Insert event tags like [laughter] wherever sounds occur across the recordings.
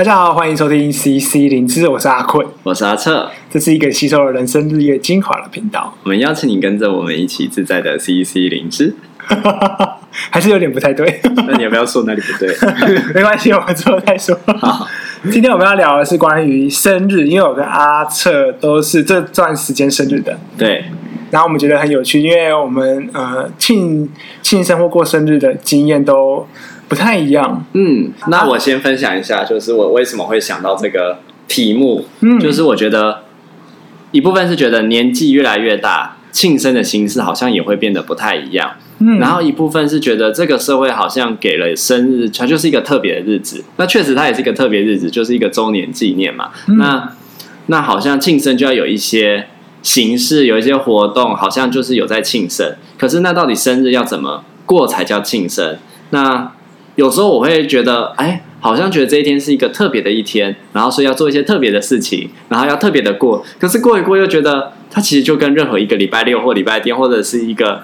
大家好，欢迎收听 CC 灵芝，我是阿坤，我是阿策，这是一个吸收了人生日月精华的频道。我们邀请你跟着我们一起自在的 CC 灵芝，[laughs] 还是有点不太对。[laughs] 那你要不要说哪里不对？[laughs] 没关系，我们之后再说。好，今天我们要聊的是关于生日，因为我跟阿策都是这段时间生日的。对。然后我们觉得很有趣，因为我们呃庆庆生或过生日的经验都。不太一样，嗯，那我先分享一下，就是我为什么会想到这个题目，嗯，就是我觉得一部分是觉得年纪越来越大，庆生的形式好像也会变得不太一样，嗯，然后一部分是觉得这个社会好像给了生日，它就是一个特别的日子，那确实它也是一个特别日子，就是一个周年纪念嘛，嗯，那那好像庆生就要有一些形式，有一些活动，好像就是有在庆生，可是那到底生日要怎么过才叫庆生？那有时候我会觉得，哎，好像觉得这一天是一个特别的一天，然后所以要做一些特别的事情，然后要特别的过。可是过一过又觉得，它其实就跟任何一个礼拜六或礼拜天或者是一个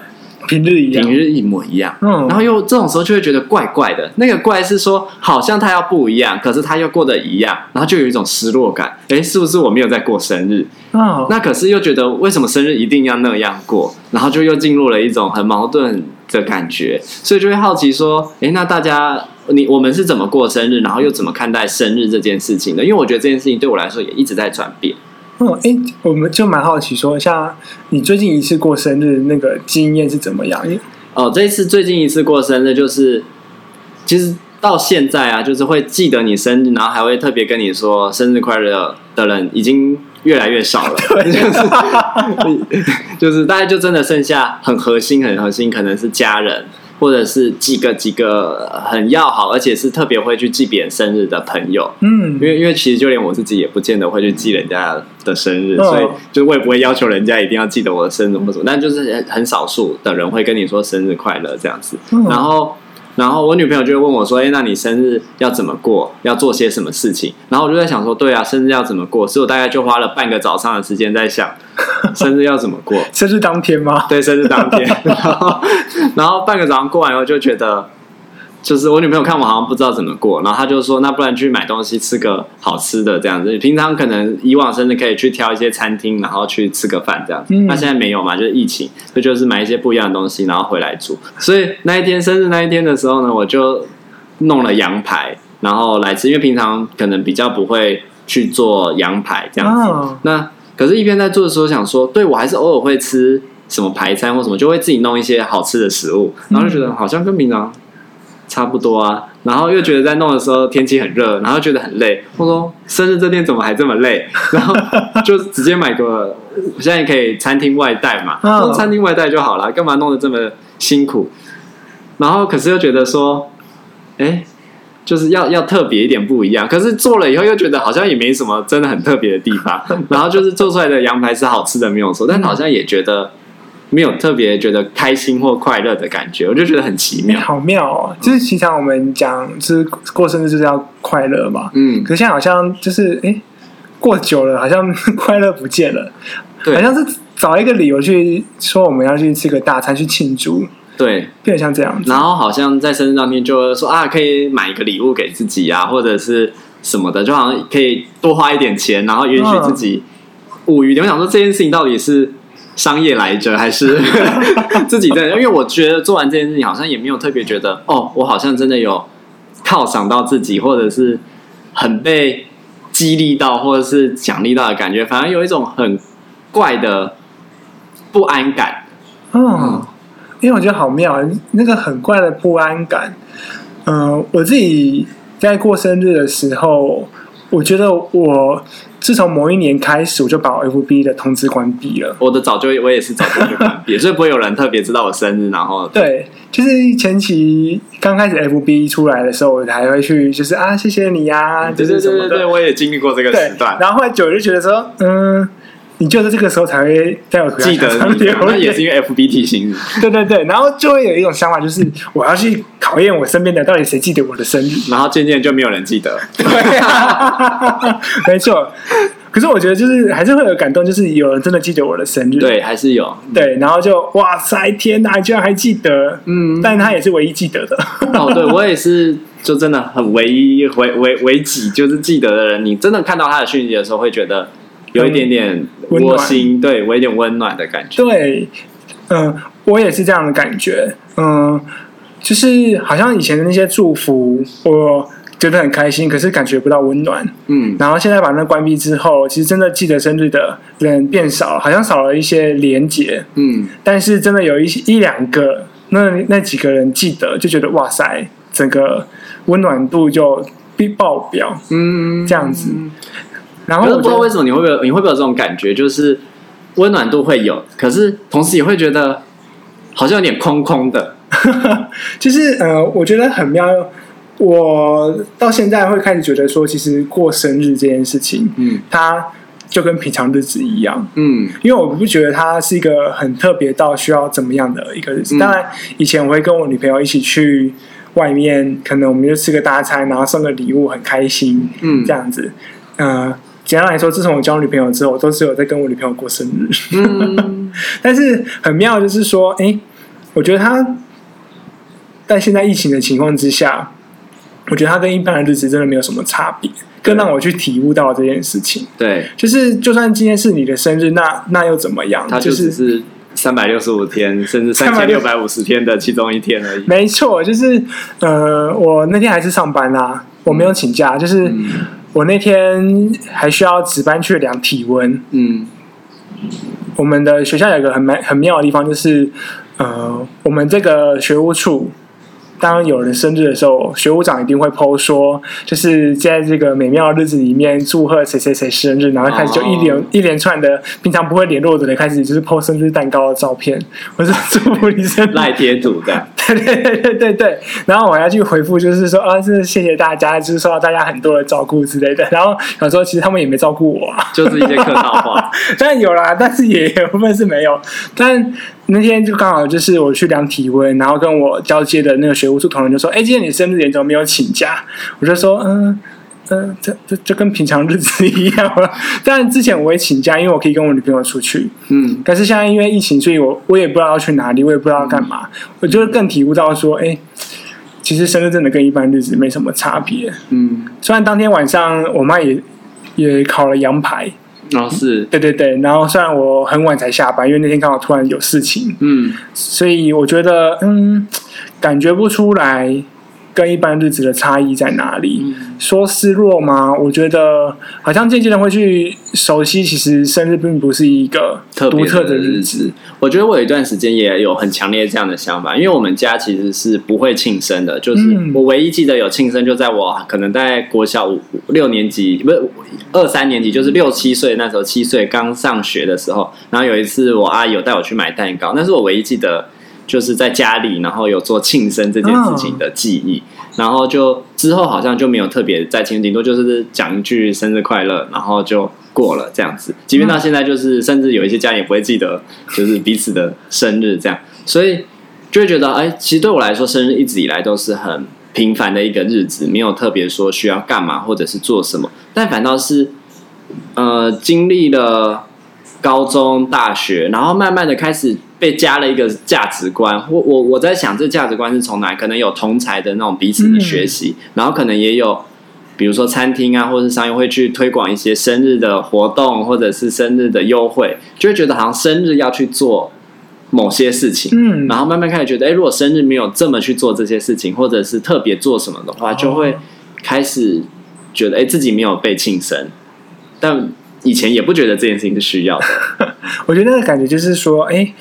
平日一样，平日一模一样。嗯，然后又这种时候就会觉得怪怪的。那个怪是说，好像他要不一样，可是他又过得一样，然后就有一种失落感。哎，是不是我没有在过生日？嗯，那可是又觉得，为什么生日一定要那样过？然后就又进入了一种很矛盾的感觉，所以就会好奇说，诶，那大家你我们是怎么过生日，然后又怎么看待生日这件事情的？因为我觉得这件事情对我来说也一直在转变。嗯，哎，我们就蛮好奇说，像你最近一次过生日那个经验是怎么样？哦，这一次最近一次过生日就是，其实到现在啊，就是会记得你生日，然后还会特别跟你说生日快乐的人已经。越来越少了，[laughs] 就是 [laughs] 就是大概就真的剩下很核心、很核心，可能是家人，或者是几个几个很要好，而且是特别会去记别人生日的朋友。嗯，因为因为其实就连我自己也不见得会去记人家的生日，所以就我也不会要求人家一定要记得我的生日或什么，但就是很少数的人会跟你说生日快乐这样子，然后。然后我女朋友就会问我说：“哎，那你生日要怎么过？要做些什么事情？”然后我就在想说：“对啊，生日要怎么过？”所以我大概就花了半个早上的时间在想，[laughs] 生日要怎么过？生日当天吗？对，生日当天。[laughs] 然后，然后半个早上过完以后，就觉得。就是我女朋友看我好像不知道怎么过，然后她就说：“那不然去买东西吃个好吃的这样子。平常可能以往生日可以去挑一些餐厅，然后去吃个饭这样子。那、嗯、现在没有嘛，就是疫情，所以就是买一些不一样的东西，然后回来煮。所以那一天生日那一天的时候呢，我就弄了羊排，然后来吃。因为平常可能比较不会去做羊排这样子。哦、那可是，一边在做的时候想说，对我还是偶尔会吃什么排餐或什么，就会自己弄一些好吃的食物，然后就觉得好像跟平常。差不多啊，然后又觉得在弄的时候天气很热，然后觉得很累。我说生日这天怎么还这么累？[laughs] 然后就直接买个，现在也可以餐厅外带嘛，哦、餐厅外带就好了，干嘛弄得这么辛苦？然后可是又觉得说，哎，就是要要特别一点不一样。可是做了以后又觉得好像也没什么真的很特别的地方。然后就是做出来的羊排是好吃的没有错，但好像也觉得。没有特别觉得开心或快乐的感觉，我就觉得很奇妙。好妙哦！就是平常我们讲，就是过生日就是要快乐嘛。嗯。可是现在好像就是，哎，过久了好像快乐不见了。对。好像是找一个理由去说我们要去吃个大餐去庆祝。对。变得像这样子。然后好像在生日当天就说啊，可以买一个礼物给自己啊，或者是什么的，就好像可以多花一点钱，然后允许自己物欲。我想说这件事情到底是。商业来着，还是 [laughs] 自己在？因为我觉得做完这件事情，好像也没有特别觉得哦，我好像真的有犒赏到自己，或者是很被激励到，或者是奖励到的感觉，反而有一种很怪的不安感。嗯，因为我觉得好妙，那个很怪的不安感。嗯、呃，我自己在过生日的时候，我觉得我。自从某一年开始，我就把我 FB 的通知关闭了。我的早就我也是早就关闭，所以不会有人特别知道我生日。然后对，就是前期刚开始 FB 出来的时候，我还会去，就是啊，谢谢你呀、啊，对对对对对，我也经历过这个时段。然后后来久了就觉得说，嗯。你就在这个时候才会在我记得，那也是因为 FB 提醒你。对对对，然后就会有一种想法，就是我要去考验我身边的到底谁记得我的生日，然后渐渐就没有人记得。对啊，没错。可是我觉得就是还是会有感动，就是有人真的记得我的生日，对，还是有，对，然后就哇塞，天哪，居然还记得，嗯，但他也是唯一记得的。哦，对我也是，就真的很唯一、唯唯唯几，就是记得的人。你真的看到他的讯息的时候，会觉得有一点点窝心，对我有点温暖的感觉。对，嗯、呃，我也是这样的感觉，嗯、呃，就是好像以前的那些祝福，我。觉得很开心，可是感觉不到温暖。嗯，然后现在把那关闭之后，其实真的记得生日的人变少了，好像少了一些连结。嗯，但是真的有一一两个，那那几个人记得，就觉得哇塞，整个温暖度就必爆表。嗯，这样子。然后我不知道为什么你会不会有你会不会有这种感觉，就是温暖度会有，可是同时也会觉得好像有点空空的。[laughs] 就是呃，我觉得很妙。我到现在会开始觉得说，其实过生日这件事情，嗯，它就跟平常日子一样，嗯，因为我不觉得它是一个很特别到需要怎么样的一个日子。嗯、当然，以前我会跟我女朋友一起去外面，可能我们就吃个大餐，然后送个礼物，很开心，嗯，这样子。呃，简单来说，自从我交女朋友之后，我都是有在跟我女朋友过生日。嗯、[laughs] 但是很妙，就是说，哎、欸，我觉得他在现在疫情的情况之下。我觉得他跟一般的日子真的没有什么差别，更让我去体悟到这件事情。对，就是就算今天是你的生日，那那又怎么样？他就是是三百六十五天，甚至三千六百五十天的其中一天而已。没错，就是呃，我那天还是上班啦，我没有请假，嗯、就是我那天还需要值班去量体温。嗯，我们的学校有一个很蛮很妙的地方，就是呃，我们这个学务处。当有人生日的时候，学务长一定会 po 说，就是在这个美妙的日子里面祝贺谁谁谁生日，然后开始就一连、oh. 一连串的平常不会联络的人开始就是 po 生日蛋糕的照片，我说祝福你生日赖贴图的，[laughs] 对对对对对对，然后我要去回复，就是说啊，真的谢谢大家，就是受到大家很多的照顾之类的。[laughs] 然后想说，其实他们也没照顾我，啊，就是一些客套话，[laughs] 但有啦，但是也有部分是没有，但。那天就刚好就是我去量体温，然后跟我交接的那个学务处同仁就说：“哎，今天你生日，你怎么没有请假？”我就说：“嗯嗯，这这就跟平常日子一样了。[laughs] 但之前我会请假，因为我可以跟我女朋友出去。嗯，但是现在因为疫情，所以我我也不知道要去哪里，我也不知道要干嘛。嗯、我就更体悟到说，哎，其实生日真的跟一般日子没什么差别。嗯，虽然当天晚上我妈也也烤了羊排。”哦，是对对对，然后虽然我很晚才下班，因为那天刚好突然有事情，嗯，所以我觉得，嗯，感觉不出来。跟一般日子的差异在哪里？嗯、说失落吗？我觉得好像渐渐的会去熟悉，其实生日并不是一个独特的日子。日子我觉得我有一段时间也有很强烈这样的想法，因为我们家其实是不会庆生的，就是我唯一记得有庆生，就在我可能在国小五六年级，不是二三年级，就是六七岁那时候，七岁刚上学的时候，然后有一次我阿姨有带我去买蛋糕，那是我唯一记得。就是在家里，然后有做庆生这件事情的记忆，然后就之后好像就没有特别在庆，顶多就是讲一句生日快乐，然后就过了这样子。即便到现在，就是甚至有一些家人也不会记得，就是彼此的生日这样，所以就会觉得，哎，其实对我来说，生日一直以来都是很平凡的一个日子，没有特别说需要干嘛或者是做什么，但反倒是，呃，经历了高中、大学，然后慢慢的开始。被加了一个价值观，我我我在想，这价值观是从哪？可能有同才的那种彼此的学习，嗯、然后可能也有，比如说餐厅啊，或者是商业会去推广一些生日的活动，或者是生日的优惠，就会觉得好像生日要去做某些事情，嗯，然后慢慢开始觉得，哎，如果生日没有这么去做这些事情，或者是特别做什么的话，就会开始觉得，哎，自己没有被庆生，但以前也不觉得这件事情是需要的。[laughs] 我觉得那个感觉就是说，哎。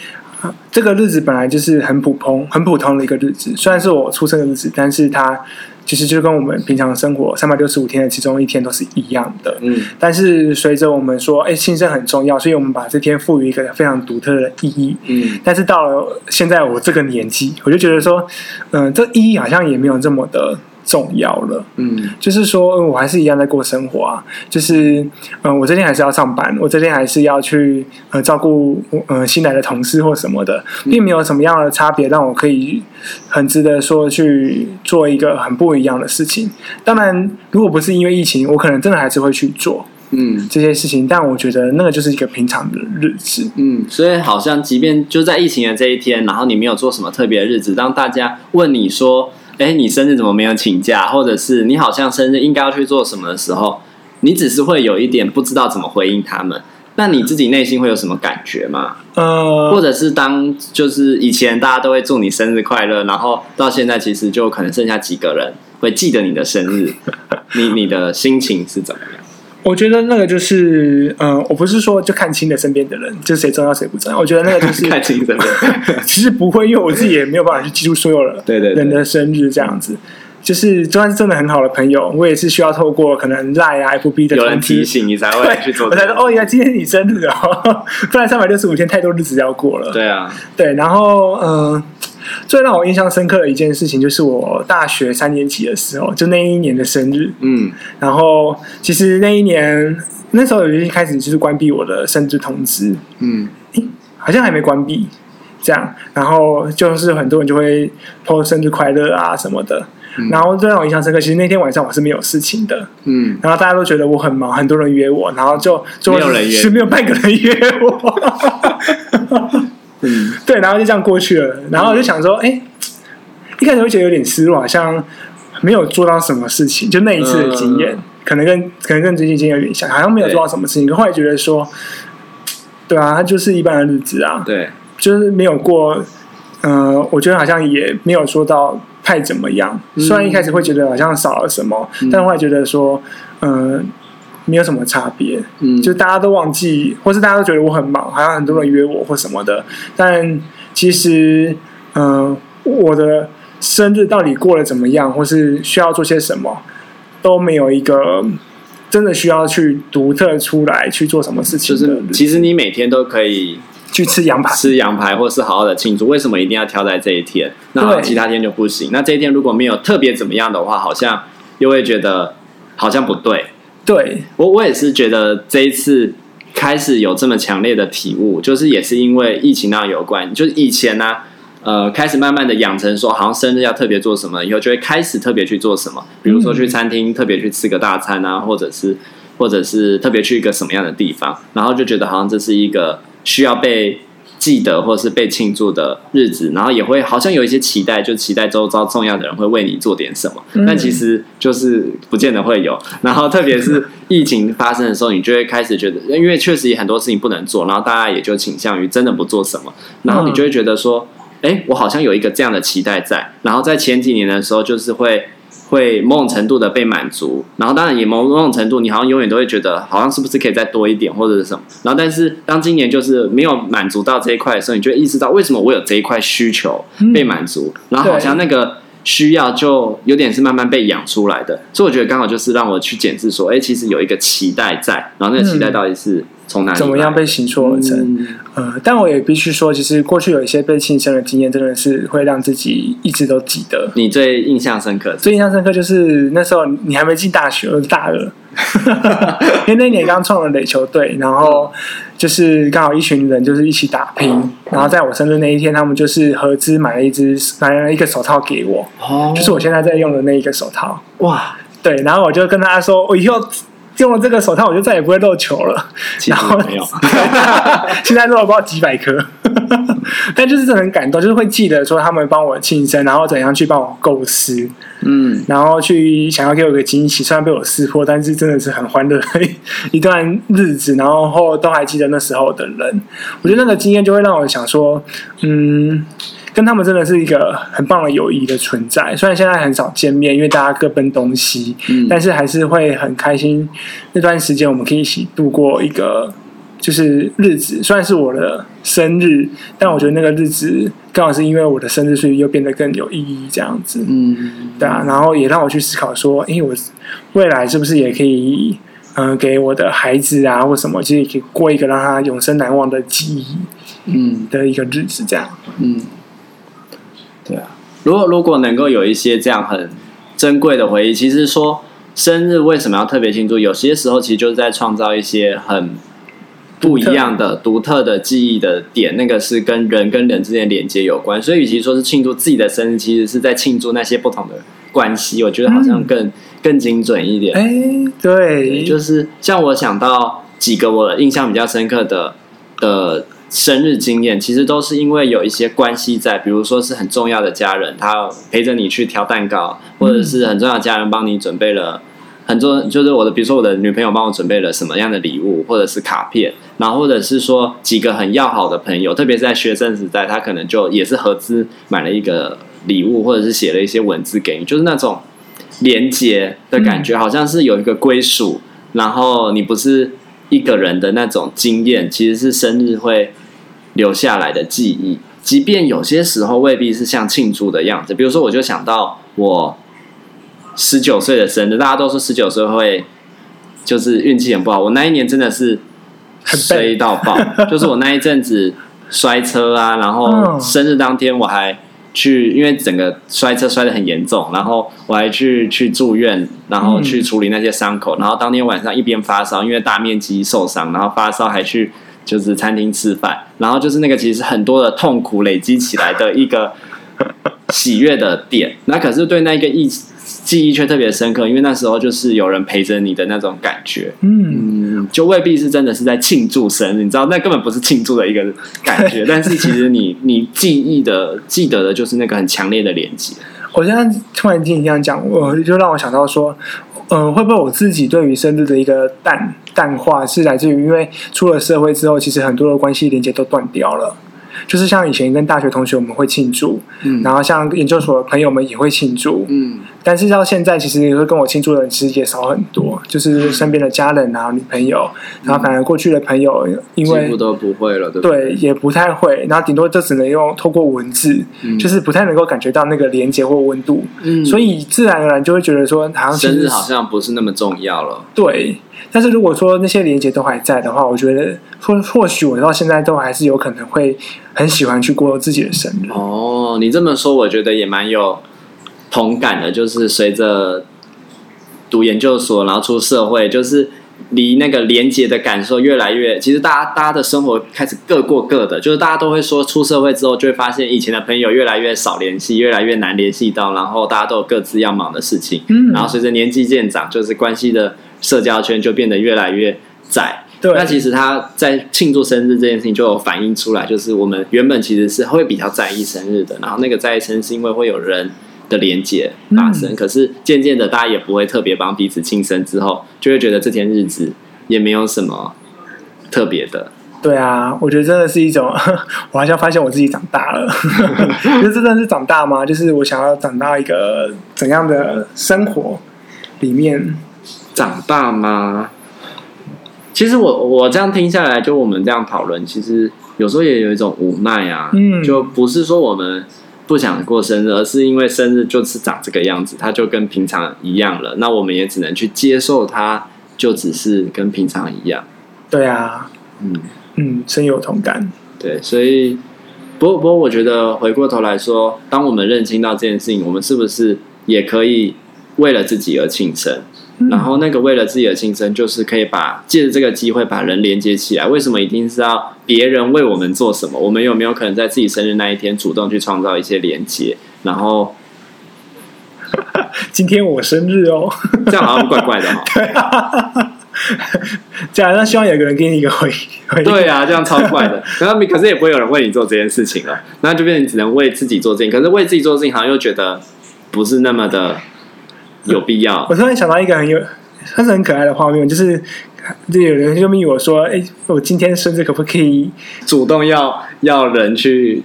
这个日子本来就是很普通、很普通的一个日子，虽然是我出生的日子，但是它其实就跟我们平常生活三百六十五天的其中一天都是一样的。嗯，但是随着我们说，哎，新生很重要，所以我们把这天赋予一个非常独特的意义。嗯，但是到了现在我这个年纪，我就觉得说，嗯、呃，这意义好像也没有这么的。重要了，嗯，就是说，我还是一样在过生活啊，就是，嗯，我这天还是要上班，我这天还是要去呃照顾呃新来的同事或什么的，并没有什么样的差别，让我可以很值得说去做一个很不一样的事情。当然，如果不是因为疫情，我可能真的还是会去做，嗯，这些事情，但我觉得那个就是一个平常的日子，嗯，所以好像即便就在疫情的这一天，然后你没有做什么特别的日子，当大家问你说，哎，你生日怎么没有请假，或者是你好像生日应该要去做什么的时候，你只是会有一点不知道怎么回应他们。那你自己内心会有什么感觉吗？呃，或者是当就是以前大家都会祝你生日快乐，然后到现在其实就可能剩下几个人会记得你的生日，[laughs] 你你的心情是怎么样？我觉得那个就是，嗯、呃，我不是说就看清了身边的人，就谁重要谁不重要。我觉得那个就是 [laughs] 看清身边，[laughs] 其实不会，因为我自己也没有办法去记住所有人对对人的生日这样子。就是就算是真的很好的朋友，我也是需要透过可能 Line 啊、FB 的有人提醒你才会去做，我才说哦，原来今天是你生日哦，[laughs] 不然三百六十五天太多日子要过了。对啊，对，然后嗯。呃最让我印象深刻的一件事情，就是我大学三年级的时候，就那一年的生日。嗯，然后其实那一年那时候已经开始就是关闭我的生日通知。嗯，好像还没关闭，这样。然后就是很多人就会 po 生日快乐啊什么的。嗯、然后最让我印象深刻，其实那天晚上我是没有事情的。嗯，然后大家都觉得我很忙，很多人约我，然后就就没有人约，是没有半个人约我。嗯，对，然后就这样过去了。然后我就想说，哎、嗯，一开始会觉得有点失落，好像没有做到什么事情。就那一次的经验，嗯、可能跟可能跟最近经验有点像，好像没有做到什么事情。可后来觉得说，对啊，它就是一般的日子啊。对，就是没有过。嗯、呃，我觉得好像也没有说到太怎么样。嗯、虽然一开始会觉得好像少了什么，嗯、但后来觉得说，嗯、呃。没有什么差别，嗯，就大家都忘记，或是大家都觉得我很忙，还有很多人约我或什么的。但其实，嗯、呃，我的生日到底过得怎么样，或是需要做些什么，都没有一个真的需要去独特出来去做什么事情。就是其实你每天都可以去吃羊排，吃羊排，或是好好的庆祝。为什么一定要挑在这一天？那其他天就不行？那这一天如果没有特别怎么样的话，好像又会觉得好像不对。对，我我也是觉得这一次开始有这么强烈的体悟，就是也是因为疫情那有关。就是以前呢、呃，开始慢慢的养成说，好像生日要特别做什么，以后就会开始特别去做什么，比如说去餐厅特别去吃个大餐啊，或者是或者是特别去一个什么样的地方，然后就觉得好像这是一个需要被。记得或是被庆祝的日子，然后也会好像有一些期待，就期待周遭重要的人会为你做点什么，嗯、但其实就是不见得会有。然后特别是疫情发生的时候，你就会开始觉得，因为确实也很多事情不能做，然后大家也就倾向于真的不做什么，然后你就会觉得说，哎，我好像有一个这样的期待在。然后在前几年的时候，就是会。会某种程度的被满足，然后当然也某某种程度，你好像永远都会觉得，好像是不是可以再多一点，或者是什么。然后，但是当今年就是没有满足到这一块的时候，你就意识到为什么我有这一块需求被满足，嗯、然后好像那个需要就有点是慢慢被养出来的。所以我觉得刚好就是让我去检视说，哎，其实有一个期待在，然后那个期待到底是。嗯从哪里怎么样被形塑而成？嗯、呃，但我也必须说，其实过去有一些被庆生的经验，真的是会让自己一直都记得。你最印象深刻？最印象深刻就是那时候你还没进大学，我大二，[laughs] 因为那年刚创了垒球队，然后就是刚好一群人就是一起打拼，嗯、然后在我生日那一天，他们就是合资买了一只买了一个手套给我，哦，就是我现在在用的那一个手套。哇，对，然后我就跟他说，我以后。用了这个手套，我就再也不会漏球了。然后没有，[laughs] 现在漏了不知道几百颗，[laughs] 但就是真的很感动，就是会记得说他们帮我庆生，然后怎样去帮我构思，嗯，然后去想要给我个惊喜，虽然被我识破，但是真的是很欢乐的一段日子，然后都还记得那时候的人，我觉得那个经验就会让我想说，嗯。跟他们真的是一个很棒的友谊的存在，虽然现在很少见面，因为大家各奔东西，嗯，但是还是会很开心。那段时间我们可以一起度过一个就是日子，虽然是我的生日，但我觉得那个日子刚好是因为我的生日，所以又变得更有意义，这样子，嗯，对啊，然后也让我去思考说，哎，我未来是不是也可以，嗯、呃，给我的孩子啊或什么，其实也可以过一个让他永生难忘的记忆，嗯，的一个日子，这样，嗯。对啊，如果如果能够有一些这样很珍贵的回忆，其实说生日为什么要特别庆祝？有些时候其实就是在创造一些很不一样的独特的记忆的点，那个是跟人跟人之间连接有关。所以，与其说是庆祝自己的生日，其实是在庆祝那些不同的关系。我觉得好像更。更精准一点。哎，对，就是像我想到几个我印象比较深刻的的生日经验，其实都是因为有一些关系在，比如说是很重要的家人，他陪着你去挑蛋糕，或者是很重要的家人帮你准备了。很多就是我的，比如说我的女朋友帮我准备了什么样的礼物，或者是卡片，然后或者是说几个很要好的朋友，特别是在学生时代，他可能就也是合资买了一个礼物，或者是写了一些文字给你，就是那种连接的感觉，好像是有一个归属，然后你不是一个人的那种经验，其实是生日会留下来的记忆，即便有些时候未必是像庆祝的样子，比如说我就想到我。十九岁的生日，大家都说十九岁会就是运气很不好。我那一年真的是衰到爆，[laughs] 就是我那一阵子摔车啊，然后生日当天我还去，因为整个摔车摔得很严重，然后我还去去住院，然后去处理那些伤口，然后当天晚上一边发烧，因为大面积受伤，然后发烧还去就是餐厅吃饭，然后就是那个其实很多的痛苦累积起来的一个喜悦的点，那可是对那个意。记忆却特别深刻，因为那时候就是有人陪着你的那种感觉，嗯，就未必是真的是在庆祝生日，你知道，那根本不是庆祝的一个感觉，[laughs] 但是其实你你记忆的记得的就是那个很强烈的连接。我现在突然听你这样讲，我就让我想到说，呃，会不会我自己对于生日的一个淡淡化，是来自于因为出了社会之后，其实很多的关系连接都断掉了。就是像以前跟大学同学我们会庆祝，嗯，然后像研究所的朋友们也会庆祝，嗯，但是到现在其实也会跟我庆祝的人其实也少很多，就是身边的家人啊、女朋友，然后反而过去的朋友，因为都不会了，对不对？对，也不太会，然后顶多就只能用透过文字，嗯，就是不太能够感觉到那个连接或温度，嗯，所以自然而然就会觉得说，好像生日好像不是那么重要了，对。但是如果说那些连接都还在的话，我觉得或或许我到现在都还是有可能会很喜欢去过自己的生日。哦，你这么说，我觉得也蛮有同感的。就是随着读研究所，然后出社会，就是离那个连接的感受越来越。其实大家大家的生活开始各过各的，就是大家都会说，出社会之后就会发现以前的朋友越来越少联系，越来越难联系到，然后大家都有各自要忙的事情。嗯，然后随着年纪渐长，就是关系的。社交圈就变得越来越窄。对，那其实他在庆祝生日这件事情就有反映出来，就是我们原本其实是会比较在意生日的，然后那个在意生日是因为会有人的连结发生。嗯、可是渐渐的，大家也不会特别帮彼此庆生，之后就会觉得这天日子也没有什么特别的。对啊，我觉得真的是一种，[laughs] 我好像发现我自己长大了。[laughs] 就真的是长大吗？就是我想要长大一个怎样的生活里面。长大吗？其实我我这样听下来，就我们这样讨论，其实有时候也有一种无奈啊。嗯，就不是说我们不想过生日，而是因为生日就是长这个样子，它就跟平常一样了。那我们也只能去接受它，就只是跟平常一样。对啊，嗯嗯，深有同感。对，所以不过不过，我觉得回过头来说，当我们认清到这件事情，我们是不是也可以为了自己而庆生？然后那个为了自己的庆生，就是可以把借着这个机会把人连接起来。为什么一定是要别人为我们做什么？我们有没有可能在自己生日那一天主动去创造一些连接？然后今天我生日哦，这样好像怪怪的哈。[laughs] 对样那希望有个人给你一个回回。对啊，这样超怪的。然后可是也不会有人为你做这件事情了，那就变成只能为自己做这件。可是为自己做事情，好像又觉得不是那么的。[laughs] 有必要。我突然想到一个很有，它是很可爱的画面，就是就有人就问我说：“哎，我今天生日可不可以主动要要人去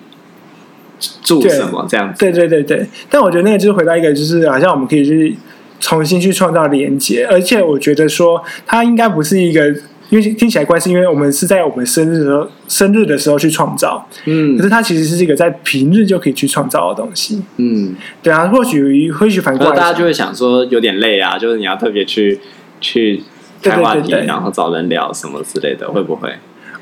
做什么这样子？”对对对对。但我觉得那个就是回到一个，就是好像我们可以去重新去创造连接，而且我觉得说它应该不是一个。因为听起来怪，是因为我们是在我们生日的时候，生日的时候去创造，嗯，可是它其实是一个在平日就可以去创造的东西，嗯，对啊，或许或许反过来，大家就会想说有点累啊，就是你要特别去去开话题，对对对对，然后找人聊什么之类的，会不会？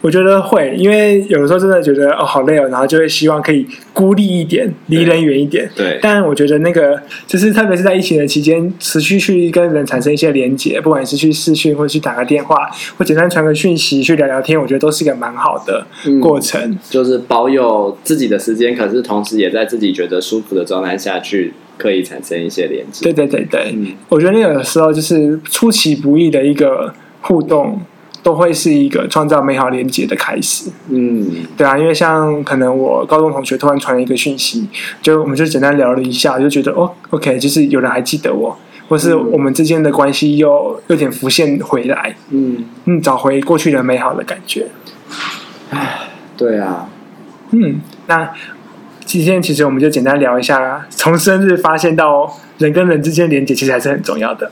我觉得会，因为有的时候真的觉得哦好累哦，然后就会希望可以孤立一点，离人远一点。对。但我觉得那个就是特别是在疫情的期间，持续去跟人产生一些连接，不管是去视讯或者去打个电话，或简单传个讯息去聊聊天，我觉得都是一个蛮好的过程。嗯，就是保有自己的时间，可是同时也在自己觉得舒服的状态下去可以产生一些连接。对对对对，嗯我觉得那个时候就是出其不意的一个互动，都会是一个创造美好连接的开始。嗯对啊，因为像可能我高中同学突然传了一个讯息，就我们就简单聊了一下，就觉得哦，OK，就是有人还记得我，或是我们之间的关系又有点浮现回来，嗯，嗯，找回过去的美好的感觉。对啊，嗯，那今天其实我们就简单聊一下，从生日发现到人跟人之间的连接，其实还是很重要的。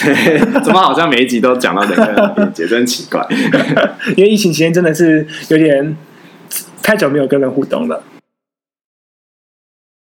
对，[laughs] 怎么好像每一集都讲到人跟人的连接，真奇怪。[laughs] 因为疫情期间真的是有点太久没有跟人互动了。